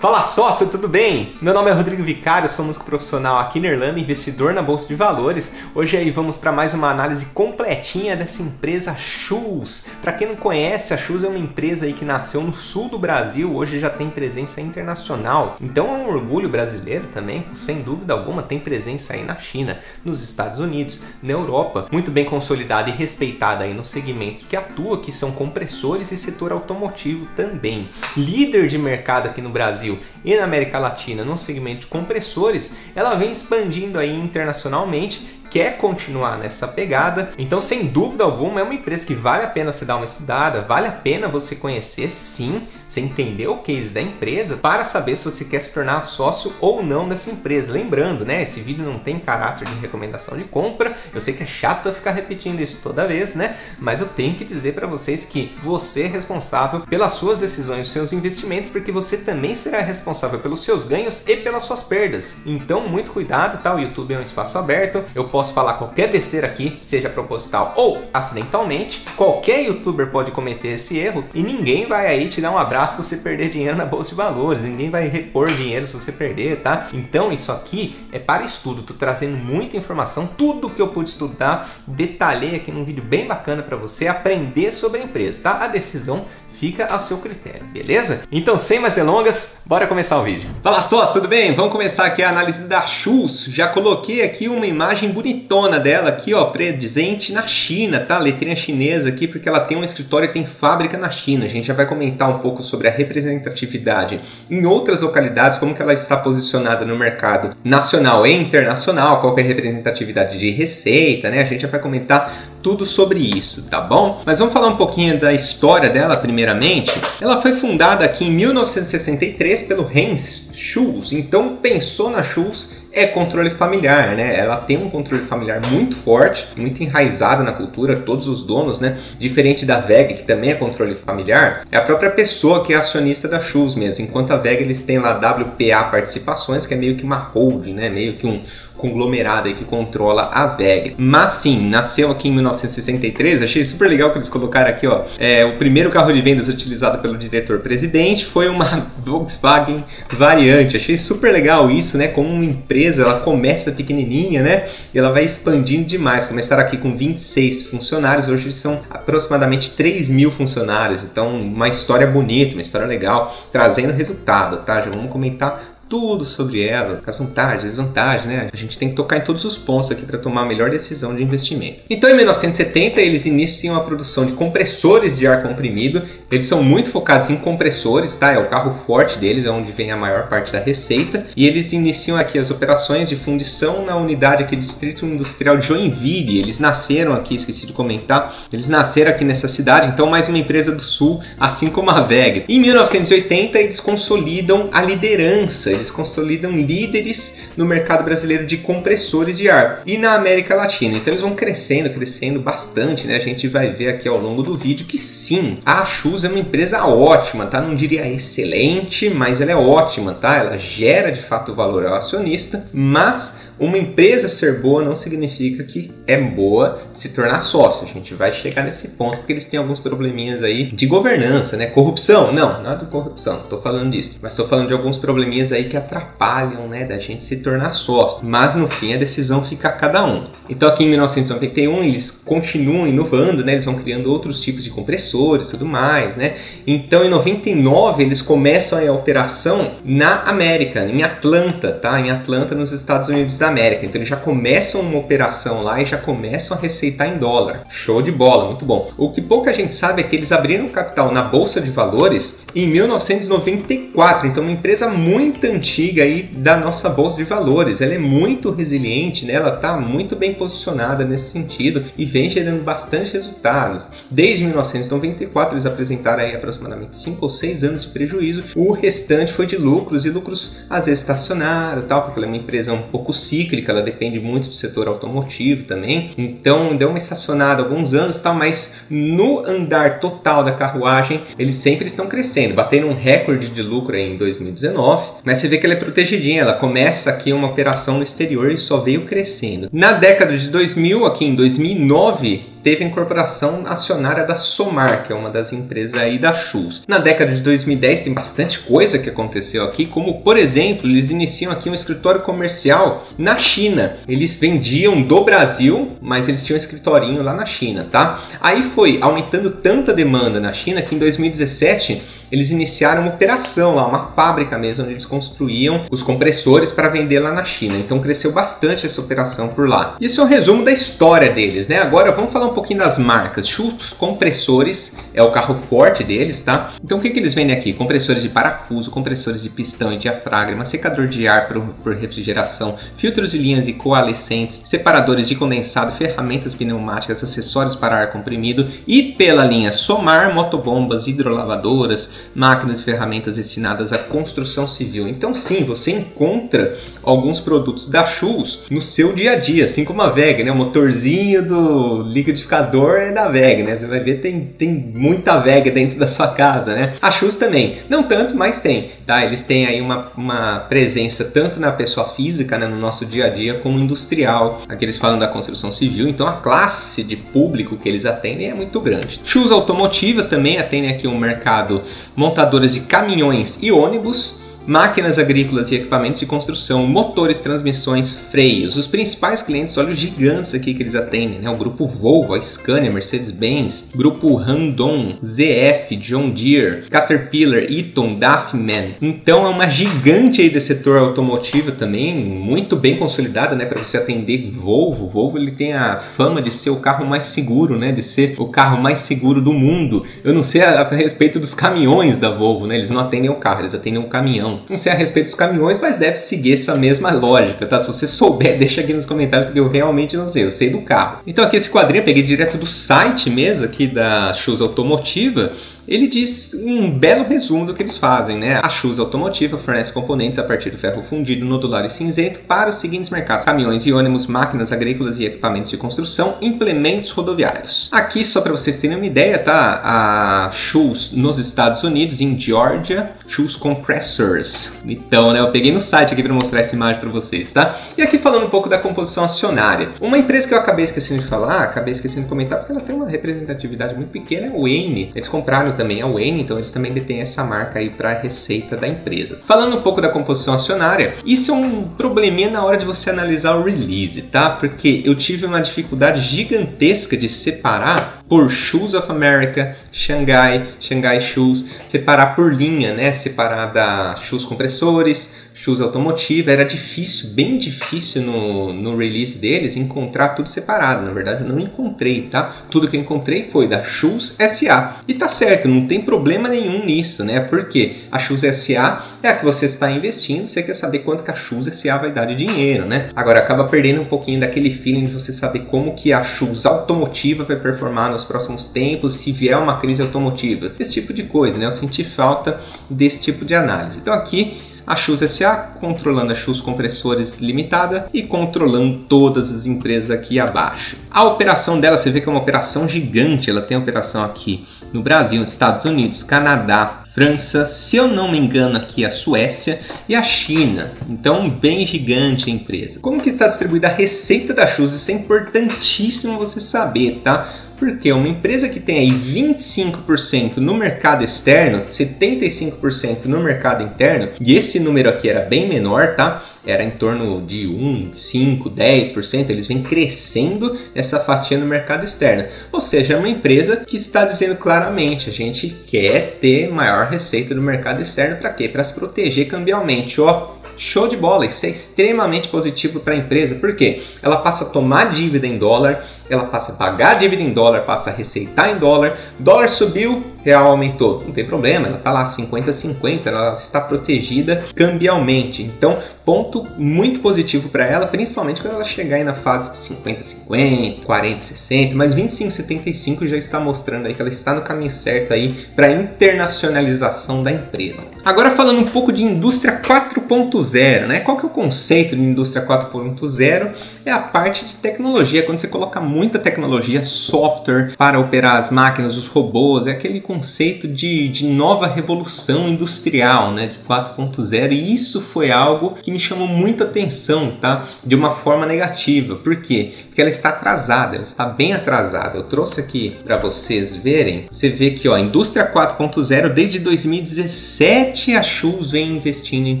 Fala sócio, tudo bem? Meu nome é Rodrigo Vicário, sou músico profissional aqui na Irlanda, investidor na Bolsa de Valores. Hoje aí vamos para mais uma análise completinha dessa empresa Shoes. Para quem não conhece, a Shoes é uma empresa aí que nasceu no sul do Brasil, hoje já tem presença internacional. Então é um orgulho brasileiro também, sem dúvida alguma, tem presença aí na China, nos Estados Unidos, na Europa, muito bem consolidada e respeitada aí no segmento que atua, que são compressores e setor automotivo também. Líder de mercado aqui no Brasil Brasil e na América Latina no segmento de compressores, ela vem expandindo aí internacionalmente quer continuar nessa pegada. Então, sem dúvida alguma, é uma empresa que vale a pena você dar uma estudada, vale a pena você conhecer sim, você entender o case da empresa para saber se você quer se tornar sócio ou não dessa empresa. Lembrando, né, esse vídeo não tem caráter de recomendação de compra. Eu sei que é chato eu ficar repetindo isso toda vez, né? Mas eu tenho que dizer para vocês que você é responsável pelas suas decisões, seus investimentos, porque você também será responsável pelos seus ganhos e pelas suas perdas. Então, muito cuidado, tá? O YouTube é um espaço aberto. Eu posso posso falar qualquer besteira aqui, seja proposital ou acidentalmente. Qualquer youtuber pode cometer esse erro e ninguém vai aí te dar um abraço se você perder dinheiro na bolsa de valores. Ninguém vai repor dinheiro se você perder, tá? Então isso aqui é para estudo. Tô trazendo muita informação, tudo que eu pude estudar, detalhei aqui num vídeo bem bacana para você aprender sobre a empresa, tá? A decisão fica a seu critério, beleza? Então, sem mais delongas, bora começar o vídeo. Fala sócio, tudo bem? Vamos começar aqui a análise da Shoes. Já coloquei aqui uma imagem bonitona dela aqui, ó, presente na China, tá? Letrinha chinesa aqui, porque ela tem um escritório e tem fábrica na China. A gente já vai comentar um pouco sobre a representatividade em outras localidades, como que ela está posicionada no mercado nacional e internacional, qual é a representatividade de receita, né? A gente já vai comentar tudo sobre isso, tá bom? Mas vamos falar um pouquinho da história dela primeiramente. Ela foi fundada aqui em 1963 pelo Heinz Schulz. Então pensou na Schulz é controle familiar, né? Ela tem um controle familiar muito forte, muito enraizado na cultura, todos os donos, né? Diferente da VEG, que também é controle familiar, é a própria pessoa que é acionista da Shoes mesmo. Enquanto a VEG eles têm lá WPA Participações, que é meio que uma holding, né? Meio que um conglomerado aí que controla a VEG. Mas sim, nasceu aqui em 1963, achei super legal que eles colocaram aqui, ó. É, o primeiro carro de vendas utilizado pelo diretor-presidente foi uma Volkswagen Variante. Achei super legal isso, né? Como uma empresa empresa ela começa pequenininha, né? E ela vai expandindo demais. Começaram aqui com 26 funcionários, hoje eles são aproximadamente 3 mil funcionários. Então, uma história bonita, uma história legal, trazendo resultado, tá? Já vamos comentar tudo sobre ela, as vantagens, desvantagens, né? A gente tem que tocar em todos os pontos aqui para tomar a melhor decisão de investimento. Então, em 1970, eles iniciam a produção de compressores de ar comprimido. Eles são muito focados em compressores, tá? É o carro forte deles, é onde vem a maior parte da receita. E eles iniciam aqui as operações de fundição na unidade aqui do Distrito Industrial de Joinville. Eles nasceram aqui, esqueci de comentar, eles nasceram aqui nessa cidade, então mais uma empresa do Sul, assim como a VEG. Em 1980, eles consolidam a liderança eles consolidam líderes no mercado brasileiro de compressores de ar e na América Latina. Então eles vão crescendo, crescendo bastante, né? A gente vai ver aqui ao longo do vídeo que sim, a Shoes é uma empresa ótima, tá? Não diria excelente, mas ela é ótima, tá? Ela gera de fato valor ao acionista, mas uma empresa ser boa não significa que é boa se tornar sócio. A gente vai chegar nesse ponto porque eles têm alguns probleminhas aí de governança, né? Corrupção? Não, nada de corrupção, tô falando disso. Mas tô falando de alguns probleminhas aí que atrapalham, né, da gente se tornar sócio. Mas no fim a decisão fica a cada um. Então aqui em 1991 eles continuam inovando, né? Eles vão criando outros tipos de compressores, tudo mais, né? Então em 99 eles começam a operação na América, em Atlanta, tá? Em Atlanta, nos Estados Unidos da América. Então eles já começam uma operação lá e já começam a receitar em dólar. Show de bola, muito bom. O que pouca gente sabe é que eles abriram capital na bolsa de valores em 1994. Então uma empresa muito antiga aí da nossa bolsa de valores. Ela é muito resiliente, né? Ela está muito bem posicionada nesse sentido e vem gerando bastante resultados. Desde 1994 eles apresentaram aí aproximadamente 5 ou 6 anos de prejuízo. O restante foi de lucros e lucros às vezes estacionados, tal, porque ela é uma empresa um pouco cíclica ela depende muito do setor automotivo também. Então deu uma estacionada alguns anos, tal, mas no andar total da carruagem, eles sempre estão crescendo, batendo um recorde de lucro em 2019. Mas você vê que ela é protegidinha, ela começa aqui uma operação no exterior e só veio crescendo. Na década de 2000, aqui em 2009, teve a incorporação acionária da Somar, que é uma das empresas aí da Shoes. Na década de 2010 tem bastante coisa que aconteceu aqui, como por exemplo, eles iniciam aqui um escritório comercial na China. Eles vendiam do Brasil, mas eles tinham um escritorinho lá na China, tá? Aí foi aumentando tanta demanda na China que em 2017 eles iniciaram uma operação lá, uma fábrica mesmo, onde eles construíam os compressores para vender lá na China. Então cresceu bastante essa operação por lá. E esse é o um resumo da história deles, né? Agora vamos falar um pouquinho das marcas. Schultz Compressores é o carro forte deles, tá? Então o que, que eles vendem aqui? Compressores de parafuso, compressores de pistão e diafragma, secador de ar por, por refrigeração, filtros de linhas e coalescentes, separadores de condensado, ferramentas pneumáticas, acessórios para ar comprimido e pela linha Somar, motobombas, hidrolavadoras, máquinas e ferramentas destinadas à construção civil. Então, sim, você encontra alguns produtos da Schultz no seu dia a dia, assim como a VEG, né? O motorzinho do liquidificador é da VEG, né? Você vai ver tem, tem muita VEG dentro da sua casa, né? A Schultz também, não tanto, mas tem, tá? Eles têm aí uma, uma presença tanto na pessoa física, né, no nosso dia a dia, como industrial. Aqui eles falam da construção civil, então a classe de público que eles atendem é muito grande. Schultz Automotiva também atende aqui um mercado montadoras de caminhões e ônibus, máquinas agrícolas e equipamentos de construção, motores, transmissões, freios. Os principais clientes, olha os gigantes aqui que eles atendem, né? O grupo Volvo, a Scania, Mercedes-Benz, grupo Randon, ZF, John Deere, Caterpillar, Eaton, Duffman. Então é uma gigante aí desse setor automotivo também, muito bem consolidada, né, para você atender Volvo. Volvo ele tem a fama de ser o carro mais seguro, né, de ser o carro mais seguro do mundo. Eu não sei a, a respeito dos caminhões da Volvo, né? Eles não atendem o carro, eles atendem o caminhão. Não sei a respeito dos caminhões, mas deve seguir essa mesma lógica, tá? Se você souber, deixa aqui nos comentários, porque eu realmente não sei, eu sei do carro. Então aqui esse quadrinho eu peguei direto do site mesmo, aqui da Shoes Automotiva, ele diz um belo resumo do que eles fazem, né? A Shoes Automotiva fornece componentes a partir do ferro fundido, nodular e cinzento para os seguintes mercados: caminhões e ônibus, máquinas agrícolas e equipamentos de construção, implementos rodoviários. Aqui, só para vocês terem uma ideia, tá? A Shoes nos Estados Unidos, em Georgia, Shoes Compressors. Então, né? Eu peguei no site aqui para mostrar essa imagem para vocês, tá? E aqui falando um pouco da composição acionária. Uma empresa que eu acabei esquecendo de falar, acabei esquecendo de comentar, porque ela tem uma representatividade muito pequena, é o Wayne. Eles compraram também a Wayne, então eles também detêm essa marca aí para a receita da empresa. Falando um pouco da composição acionária, isso é um probleminha na hora de você analisar o release, tá? Porque eu tive uma dificuldade gigantesca de separar por Shoes of America, Shanghai, Shanghai Shoes, separar por linha, né? Separar da Shoes compressores, shoes automotiva, era difícil, bem difícil no, no release deles encontrar tudo separado. Na verdade, eu não encontrei, tá? Tudo que eu encontrei foi da Shoes SA. E tá certo, não tem problema nenhum nisso, né? Porque a Shoes SA é a que você está investindo, você quer saber quanto que a Shoes SA vai dar de dinheiro, né? Agora acaba perdendo um pouquinho daquele feeling de você saber como que a Shoes automotiva vai performar nos próximos tempos, se vier uma crise automotiva. Esse tipo de coisa, né? Eu senti falta desse tipo de análise. Então aqui a Shoes SA controlando a Shoes Compressores Limitada e controlando todas as empresas aqui abaixo. A operação dela, você vê que é uma operação gigante, ela tem operação aqui no Brasil, Estados Unidos, Canadá, França, se eu não me engano aqui a Suécia e a China. Então, bem gigante a empresa. Como que está distribuída a receita da Shoes? Isso é importantíssimo você saber, tá? Porque uma empresa que tem aí 25% no mercado externo, 75% no mercado interno, e esse número aqui era bem menor, tá? Era em torno de 1, 5, 10%, eles vêm crescendo essa fatia no mercado externo. Ou seja, é uma empresa que está dizendo claramente, a gente quer ter maior receita do mercado externo para quê? Para se proteger cambialmente, ó Show de bola, isso é extremamente positivo para a empresa, porque ela passa a tomar dívida em dólar, ela passa a pagar dívida em dólar, passa a receitar em dólar, dólar subiu, real aumentou, não tem problema, ela está lá 50-50, ela está protegida cambialmente. Então, ponto muito positivo para ela, principalmente quando ela chegar aí na fase 50-50, 40-60, mas 25-75 já está mostrando aí que ela está no caminho certo aí para internacionalização da empresa. Agora falando um pouco de indústria 4.0, né? Qual que é o conceito de indústria 4.0? É a parte de tecnologia, quando você coloca muita tecnologia, software para operar as máquinas, os robôs, é aquele conceito de, de nova revolução industrial, né? De 4.0 e isso foi algo que me chamou muita atenção, tá? De uma forma negativa. Por quê? Porque ela está atrasada, ela está bem atrasada. Eu trouxe aqui para vocês verem. Você vê que, ó, indústria 4.0 desde 2017 a Schulz vem investindo em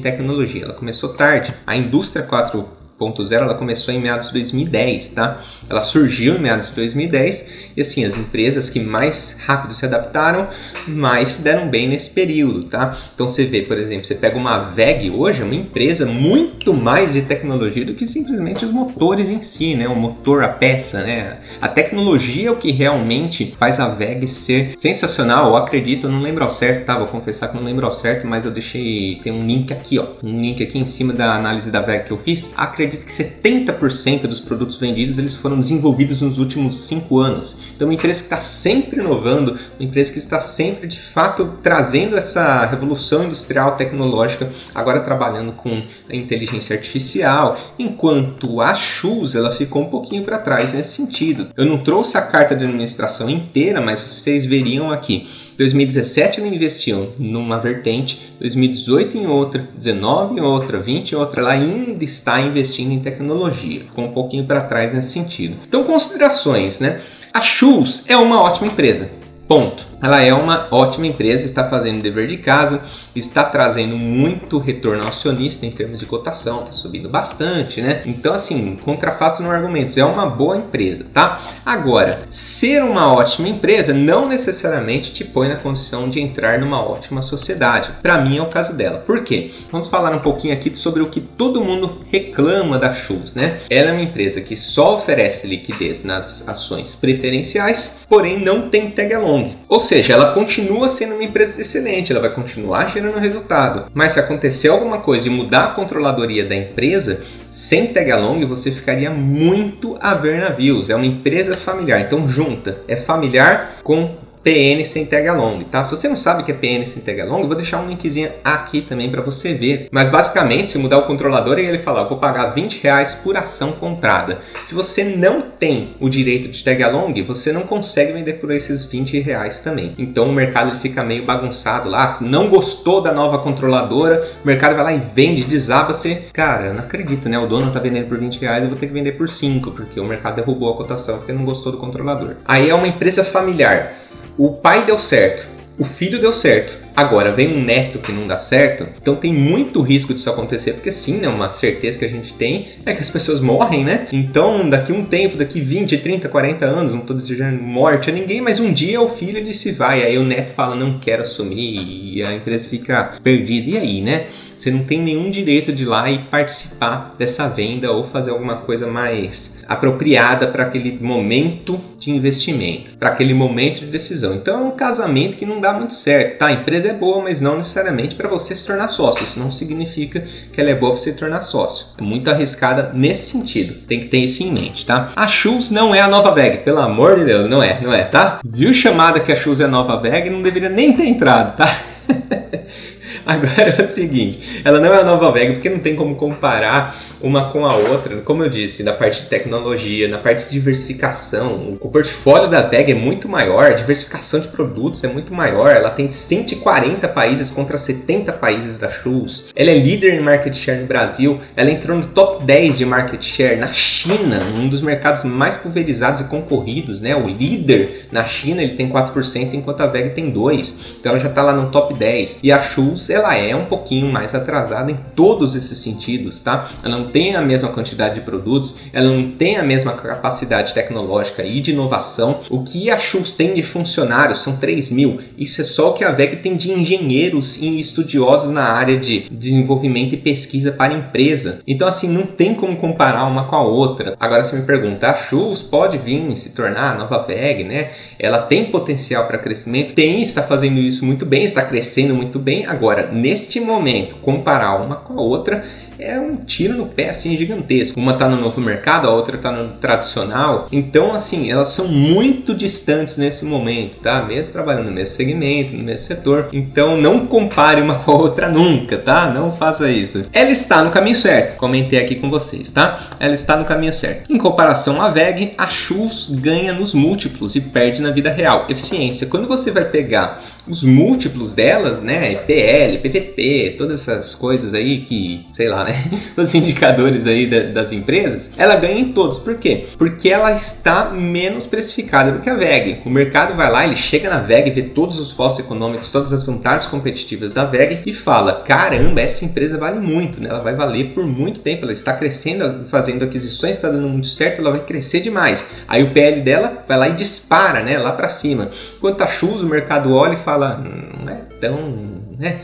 tecnologia. Ela começou tarde. A indústria 4 4.0 ela começou em meados de 2010, tá? Ela surgiu em meados de 2010 e assim, as empresas que mais rápido se adaptaram, mais se deram bem nesse período, tá? Então você vê, por exemplo, você pega uma VEG hoje, é uma empresa muito mais de tecnologia do que simplesmente os motores em si, né? O motor, a peça, né? A tecnologia é o que realmente faz a VEG ser sensacional, eu acredito, eu não lembro ao certo, tá? Vou confessar que não lembro ao certo, mas eu deixei, tem um link aqui, ó, um link aqui em cima da análise da VEG que eu fiz. Acredito acredita que 70% dos produtos vendidos eles foram desenvolvidos nos últimos 5 anos. Então, uma empresa que está sempre inovando, uma empresa que está sempre, de fato, trazendo essa revolução industrial tecnológica, agora trabalhando com a inteligência artificial, enquanto a Shoes ela ficou um pouquinho para trás nesse sentido. Eu não trouxe a carta de administração inteira, mas vocês veriam aqui 2017 eles investiam numa vertente, 2018 em outra, 19 em outra, 20 em outra. Ela ainda está investindo em tecnologia. Ficou um pouquinho para trás nesse sentido. Então, considerações, né? A Shoes é uma ótima empresa. Ponto. Ela é uma ótima empresa, está fazendo o dever de casa, está trazendo muito retorno ao acionista em termos de cotação, está subindo bastante, né? Então, assim, contra fatos não argumentos, é uma boa empresa, tá? Agora, ser uma ótima empresa não necessariamente te põe na condição de entrar numa ótima sociedade. Para mim é o caso dela. Por quê? Vamos falar um pouquinho aqui sobre o que todo mundo reclama da Schultz, né? Ela é uma empresa que só oferece liquidez nas ações preferenciais, porém não tem tag along. Ou seja, ela continua sendo uma empresa excelente, ela vai continuar gerando resultado. Mas se acontecer alguma coisa de mudar a controladoria da empresa, sem tag along você ficaria muito a ver navios. É uma empresa familiar, então junta. É familiar com PN sem tag along, tá? Se você não sabe o que é PN sem tag along, eu vou deixar um linkzinho aqui também para você ver. Mas basicamente, se mudar o controlador e ele falar, eu vou pagar 20 reais por ação comprada. Se você não tem o direito de tag along, você não consegue vender por esses 20 reais também. Então o mercado ele fica meio bagunçado lá. Se não gostou da nova controladora, o mercado vai lá e vende, desaba você. Cara, eu não acredito, né? O dono tá vendendo por 20 reais, eu vou ter que vender por 5, porque o mercado derrubou a cotação porque não gostou do controlador. Aí é uma empresa familiar. O pai deu certo, o filho deu certo. Agora, vem um neto que não dá certo, então tem muito risco disso acontecer, porque sim, né, uma certeza que a gente tem é que as pessoas morrem, né? Então, daqui um tempo, daqui 20, 30, 40 anos, não estou desejando morte a ninguém, mas um dia o filho ele se vai, aí o neto fala, não quero assumir, e a empresa fica perdida. E aí, né? Você não tem nenhum direito de ir lá e participar dessa venda ou fazer alguma coisa mais apropriada para aquele momento de investimento, para aquele momento de decisão. Então é um casamento que não dá muito certo, tá? A empresa empresa é boa, mas não necessariamente para você se tornar sócio. Isso não significa que ela é boa para se tornar sócio. É muito arriscada nesse sentido. Tem que ter isso em mente, tá? A Shoes não é a nova bag, pelo amor de Deus, não é, não é, tá? Viu chamada que a Shoes é nova bag, não deveria nem ter entrado, tá? Agora é o seguinte, ela não é a nova Vega porque não tem como comparar uma com a outra. Como eu disse, na parte de tecnologia, na parte de diversificação, o portfólio da Vega é muito maior, a diversificação de produtos é muito maior. Ela tem 140 países contra 70 países da Shoes. Ela é líder em market share no Brasil, ela entrou no top 10 de market share na China, um dos mercados mais pulverizados e concorridos, né? O líder na China, ele tem 4%, enquanto a Vega tem 2. Então ela já está lá no top 10. E a Shoes ela é um pouquinho mais atrasada em todos esses sentidos, tá? Ela não tem a mesma quantidade de produtos, ela não tem a mesma capacidade tecnológica e de inovação. O que a Schultz tem de funcionários são 3 mil. Isso é só o que a VEG tem de engenheiros e estudiosos na área de desenvolvimento e pesquisa para empresa. Então, assim, não tem como comparar uma com a outra. Agora, se me perguntar, a Schultz pode vir se tornar a nova VEG, né? Ela tem potencial para crescimento, tem, está fazendo isso muito bem, está crescendo muito bem. Agora, Agora, neste momento, comparar uma com a outra é um tiro no pé assim gigantesco. Uma tá no novo mercado, a outra tá no tradicional. Então, assim, elas são muito distantes nesse momento, tá? Mesmo trabalhando no mesmo segmento, no mesmo setor. Então, não compare uma com a outra nunca, tá? Não faça isso. Ela está no caminho certo. Comentei aqui com vocês, tá? Ela está no caminho certo. Em comparação à VEG, a Schultz ganha nos múltiplos e perde na vida real. Eficiência. Quando você vai pegar os múltiplos delas, né? PL, PVP, todas essas coisas aí que, sei lá, né? Os indicadores aí da, das empresas, ela ganha em todos. Por quê? Porque ela está menos precificada do que a VEG. O mercado vai lá, ele chega na VEG, vê todos os fósseis econômicos, todas as vantagens competitivas da VEG e fala: caramba, essa empresa vale muito, né? Ela vai valer por muito tempo, ela está crescendo, fazendo aquisições, está dando muito certo, ela vai crescer demais. Aí o PL dela vai lá e dispara, né? Lá para cima. Enquanto a Chus, o mercado olha e fala fala, não é tão. Né?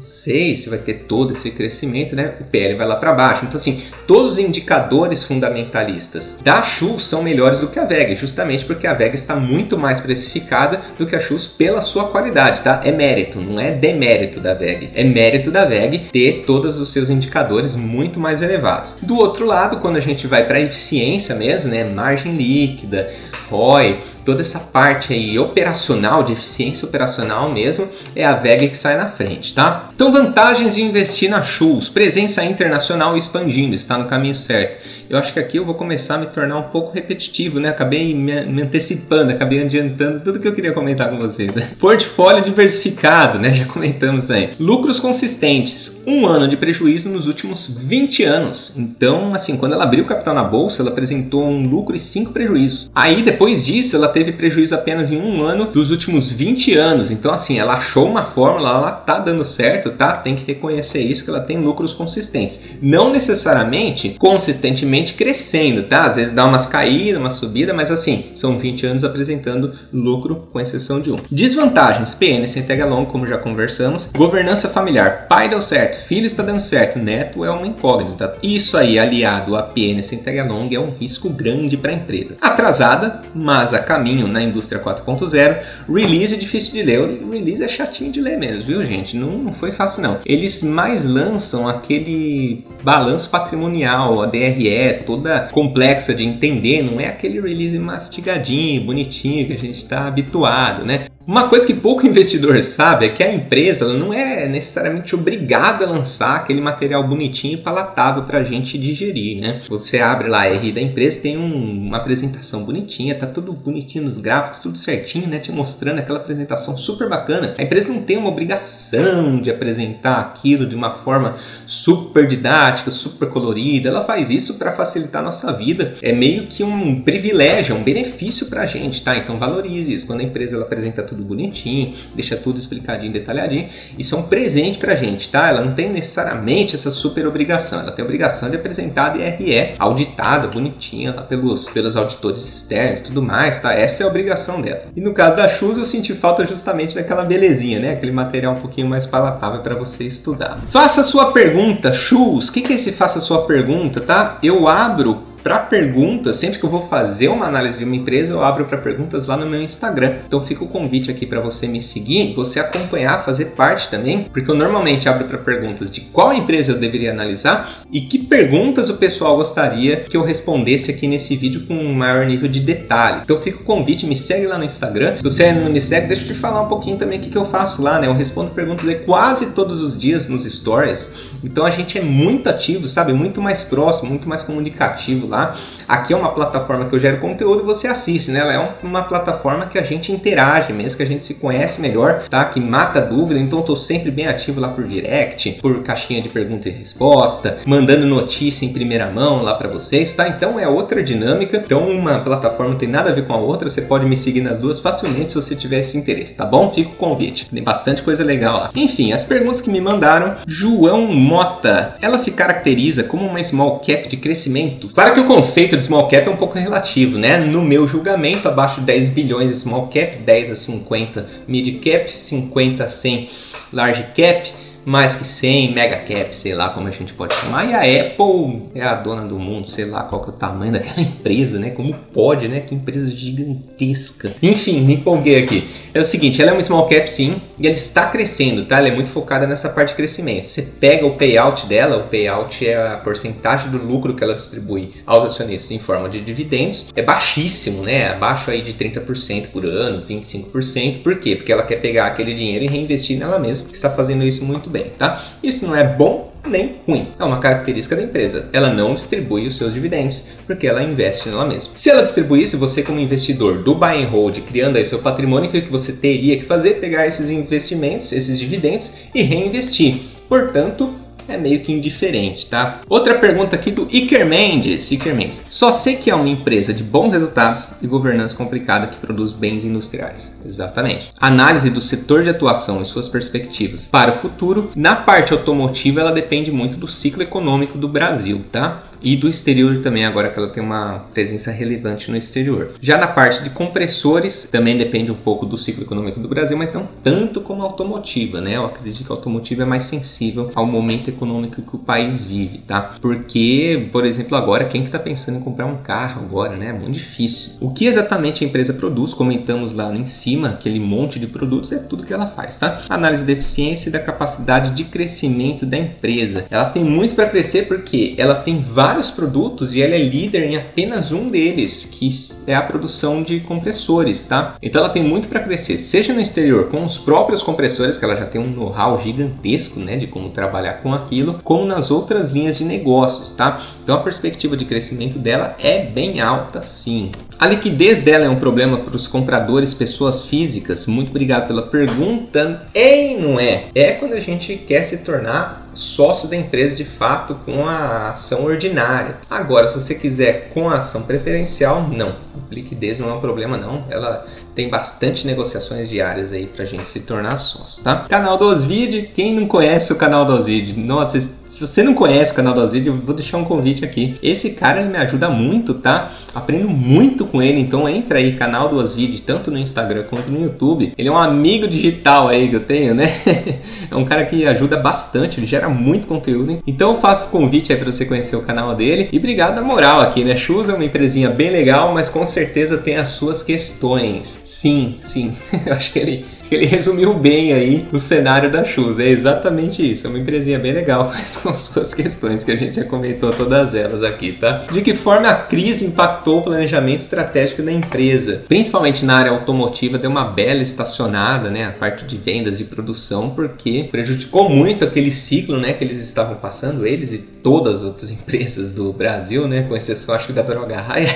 Sei se vai ter todo esse crescimento, né? O PL vai lá para baixo. Então, assim, todos os indicadores fundamentalistas da Schultz são melhores do que a VEG, justamente porque a VEG está muito mais precificada do que a Schultz pela sua qualidade, tá? É mérito, não é demérito da VEG. É mérito da VEG ter todos os seus indicadores muito mais elevados. Do outro lado, quando a gente vai para eficiência mesmo, né? Margem líquida, ROI, toda essa parte aí operacional, de eficiência operacional mesmo, é a VEG que sai na frente, tá? Então, vantagens de investir na Schultz, presença internacional expandindo, está no caminho certo. Eu acho que aqui eu vou começar a me tornar um pouco repetitivo, né? Acabei me, me antecipando, acabei adiantando tudo que eu queria comentar com vocês. Né? Portfólio diversificado, né? Já comentamos aí. Lucros consistentes, um ano de prejuízo nos últimos 20 anos. Então, assim, quando ela abriu o capital na bolsa, ela apresentou um lucro e cinco prejuízos. Aí, depois disso, ela teve prejuízo apenas em um ano dos últimos 20 anos. Então, assim, ela achou uma fórmula, ela tá dando certo, tá? Tem que reconhecer isso, que ela tem lucros consistentes. Não necessariamente consistentemente crescendo, tá? Às vezes dá umas caídas, uma subida, mas assim, são 20 anos apresentando lucro, com exceção de um. Desvantagens: PN sem tag along, como já conversamos. Governança familiar: pai deu certo, filho está dando certo, neto é uma incógnita. Isso aí, aliado a PN sem tag along, é um risco grande para a empresa. Atrasada, mas a caminho caminho na indústria 4.0. Release é difícil de ler. O release é chatinho de ler mesmo, viu, gente? Não, não foi fácil, não. Eles mais lançam aquele balanço patrimonial, a DRE, toda complexa de entender. Não é aquele release mastigadinho, bonitinho que a gente está habituado, né? Uma coisa que pouco investidor sabe é que a empresa não é necessariamente obrigada a lançar aquele material bonitinho e palatável para a gente digerir, né? Você abre lá a RI da empresa, tem um, uma apresentação bonitinha, tá tudo bonitinho nos gráficos, tudo certinho, né? Te mostrando aquela apresentação super bacana. A empresa não tem uma obrigação de apresentar aquilo de uma forma super didática, super colorida. Ela faz isso para facilitar a nossa vida. É meio que um privilégio, um benefício para a gente, tá? Então valorize isso. Quando a empresa ela apresenta tudo tudo bonitinho, deixa tudo explicadinho, detalhadinho. Isso é um presente pra gente, tá? Ela não tem necessariamente essa super obrigação. Ela tem a obrigação de apresentar a DRE auditada, bonitinha, lá pelos, pelos auditores externos tudo mais, tá? Essa é a obrigação dela. E no caso da Shoes, eu senti falta justamente daquela belezinha, né? Aquele material um pouquinho mais palatável para você estudar. Faça sua pergunta, Shoes. O que, que é esse faça sua pergunta, tá? Eu abro para perguntas, sempre que eu vou fazer uma análise de uma empresa, eu abro para perguntas lá no meu Instagram. Então fica o convite aqui para você me seguir, você acompanhar, fazer parte também, porque eu normalmente abro para perguntas de qual empresa eu deveria analisar e que perguntas o pessoal gostaria que eu respondesse aqui nesse vídeo com um maior nível de detalhe. Então fica o convite, me segue lá no Instagram. Se você não me segue, deixa eu te falar um pouquinho também o que, que eu faço lá, né? Eu respondo perguntas quase todos os dias nos stories. Então a gente é muito ativo, sabe? Muito mais próximo, muito mais comunicativo lá. Aqui é uma plataforma que eu gero conteúdo e você assiste, né? Ela é uma plataforma que a gente interage mesmo, que a gente se conhece melhor, tá? Que mata dúvida, então eu tô sempre bem ativo lá por direct, por caixinha de pergunta e resposta, mandando notícia em primeira mão lá para vocês, tá? Então é outra dinâmica. Então uma plataforma não tem nada a ver com a outra, você pode me seguir nas duas facilmente se você tiver esse interesse, tá bom? Fica o convite. Tem bastante coisa legal lá. Enfim, as perguntas que me mandaram, João Mota. Ela se caracteriza como uma small cap de crescimento. Claro que o conceito de small cap é um pouco relativo, né? No meu julgamento, abaixo de 10 bilhões de small cap, 10 a 50 mid cap, 50 a 100 large cap, mais que 100 mega cap, sei lá como a gente pode chamar. E a Apple é a dona do mundo, sei lá qual que é o tamanho daquela empresa, né? Como pode, né? Que empresa gigantesca. Enfim, me empolguei aqui. É o seguinte, ela é uma small cap sim, e ela está crescendo, tá? Ela é muito focada nessa parte de crescimento. Você pega o payout dela, o payout é a porcentagem do lucro que ela distribui aos acionistas em forma de dividendos. É baixíssimo, né? Abaixo aí de 30% por ano, 25%. Por quê? Porque ela quer pegar aquele dinheiro e reinvestir nela mesma, está fazendo isso muito bem, tá? Isso não é bom nem ruim. É uma característica da empresa. Ela não distribui os seus dividendos porque ela investe nela mesma. Se ela distribuísse, você como investidor do buy and hold, criando aí seu patrimônio, o que você teria que fazer? Pegar esses investimentos, esses dividendos e reinvestir. Portanto, é meio que indiferente, tá? Outra pergunta aqui do Iker Mendes. Iker Mendes. Só sei que é uma empresa de bons resultados e governança complicada que produz bens industriais. Exatamente. Análise do setor de atuação e suas perspectivas para o futuro. Na parte automotiva, ela depende muito do ciclo econômico do Brasil, tá? E do exterior também, agora que ela tem uma presença relevante no exterior. Já na parte de compressores, também depende um pouco do ciclo econômico do Brasil, mas não tanto como a automotiva, né? Eu acredito que a automotiva é mais sensível ao momento econômico que o país vive, tá? Porque, por exemplo, agora, quem que tá pensando em comprar um carro agora, né? É muito difícil. O que exatamente a empresa produz, comentamos lá em cima, aquele monte de produtos, é tudo que ela faz, tá? Análise da eficiência e da capacidade de crescimento da empresa. Ela tem muito para crescer porque ela tem vários vários produtos e ela é líder em apenas um deles, que é a produção de compressores, tá? Então ela tem muito para crescer, seja no exterior com os próprios compressores, que ela já tem um know-how gigantesco, né, de como trabalhar com aquilo, como nas outras linhas de negócios, tá? Então a perspectiva de crescimento dela é bem alta, sim. A liquidez dela é um problema para os compradores, pessoas físicas. Muito obrigado pela pergunta. É e não é. É quando a gente quer se tornar sócio da empresa de fato com a ação ordinária. Agora, se você quiser com a ação preferencial, não. Liquidez não é um problema não. Ela tem bastante negociações diárias aí pra gente se tornar sócio, tá? Canal do Osvid, quem não conhece o canal do Osvid? Nossa, se você não conhece o canal do Osvid, eu vou deixar um convite aqui. Esse cara me ajuda muito, tá? Aprendo muito com ele, então entra aí, canal do Osvid, tanto no Instagram quanto no YouTube. Ele é um amigo digital aí que eu tenho, né? é um cara que ajuda bastante, ele gera muito conteúdo, hein? Então eu faço o convite aí pra você conhecer o canal dele. E obrigado na moral aqui, né? Shoes é uma empresinha bem legal, mas com certeza tem as suas questões. Sim, sim. Eu acho que ele, ele resumiu bem aí o cenário da Shoes. É exatamente isso. É uma empresinha bem legal, mas com suas questões que a gente já comentou todas elas aqui, tá? De que forma a crise impactou o planejamento estratégico da empresa? Principalmente na área automotiva, deu uma bela estacionada, né? A parte de vendas e produção, porque prejudicou muito aquele ciclo, né? Que eles estavam passando, eles e todas as outras empresas do Brasil, né? Com exceção, acho que da Droga Raia,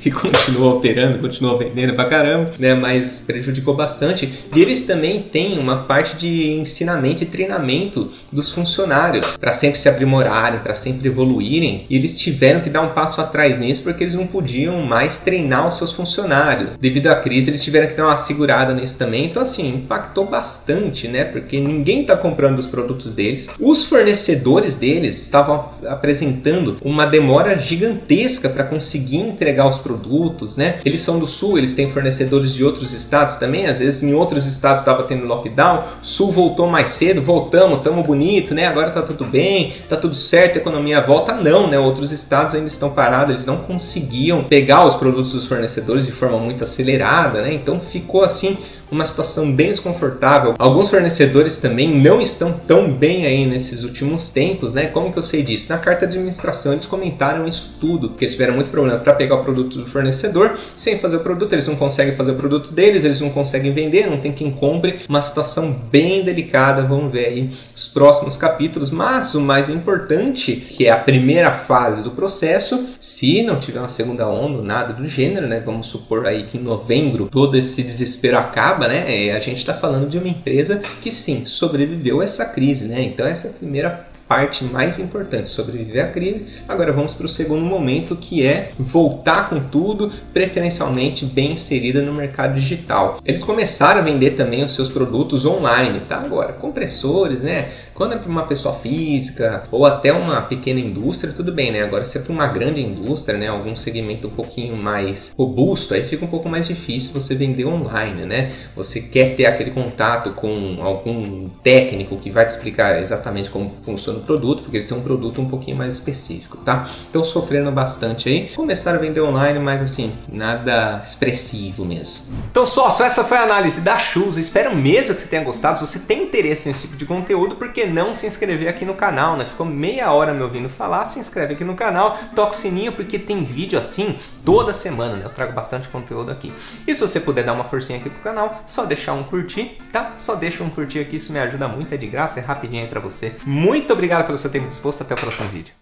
que continua operando, continua vendendo pra caramba, né? Mas prejudicou bastante. E eles também têm uma parte de ensinamento e treinamento dos funcionários para sempre se aprimorarem, para sempre evoluírem. E eles tiveram que dar um passo atrás nisso porque eles não podiam mais treinar os seus funcionários. Devido à crise, eles tiveram que dar uma segurada nisso também. Então, assim, impactou bastante, né? Porque ninguém está comprando os produtos deles. Os fornecedores deles estavam apresentando uma demora gigantesca para conseguir entregar os produtos, né? Eles são do sul, eles têm fornecedores de outros estados também, às vezes em outros estados estava tendo lockdown, sul voltou mais cedo, voltamos, estamos bonito, né? Agora tá tudo bem, tá tudo certo, a economia volta. Não, né? Outros estados ainda estão parados, eles não conseguiam pegar os produtos dos fornecedores de forma muito acelerada, né? Então ficou assim uma situação bem desconfortável. Alguns fornecedores também não estão tão bem aí nesses últimos tempos, né? Como que eu sei disso? Na carta de administração eles comentaram isso tudo, que eles tiveram muito problema para pegar o produto do fornecedor, sem fazer o produto, eles não conseguem fazer o produto deles, eles não conseguem vender, não tem quem compre. Uma situação bem delicada, vamos ver aí os próximos capítulos, mas o mais importante, que é a primeira fase do processo, se não tiver uma segunda onda, nada do gênero, né? Vamos supor aí que em novembro todo esse desespero acaba acaba, né? É, a gente está falando de uma empresa que sim sobreviveu a essa crise, né? Então essa é a primeira parte mais importante, sobreviver à crise. Agora vamos para o segundo momento, que é voltar com tudo, preferencialmente bem inserida no mercado digital. Eles começaram a vender também os seus produtos online, tá? Agora, compressores, né? Quando é para uma pessoa física ou até uma pequena indústria, tudo bem, né? Agora, se é para uma grande indústria, né? Algum segmento um pouquinho mais robusto, aí fica um pouco mais difícil você vender online, né? Você quer ter aquele contato com algum técnico que vai te explicar exatamente como funciona o produto, porque esse é um produto um pouquinho mais específico, tá? Então, sofrendo bastante aí. Começaram a vender online, mas assim, nada expressivo mesmo. Então, sócio, essa foi a análise da Shoes. espero mesmo que você tenha gostado. Se você tem interesse nesse tipo de conteúdo, por que não se inscrever aqui no canal, né? Ficou meia hora me ouvindo falar, se inscreve aqui no canal, toca o sininho, porque tem vídeo assim toda semana, né? Eu trago bastante conteúdo aqui. E se você puder dar uma forcinha aqui pro canal, só deixar um curtir, tá? Só deixa um curtir aqui, isso me ajuda muito, é de graça, é rapidinho aí pra você. Muito obrigado pelo seu tempo disposto, até o próximo vídeo.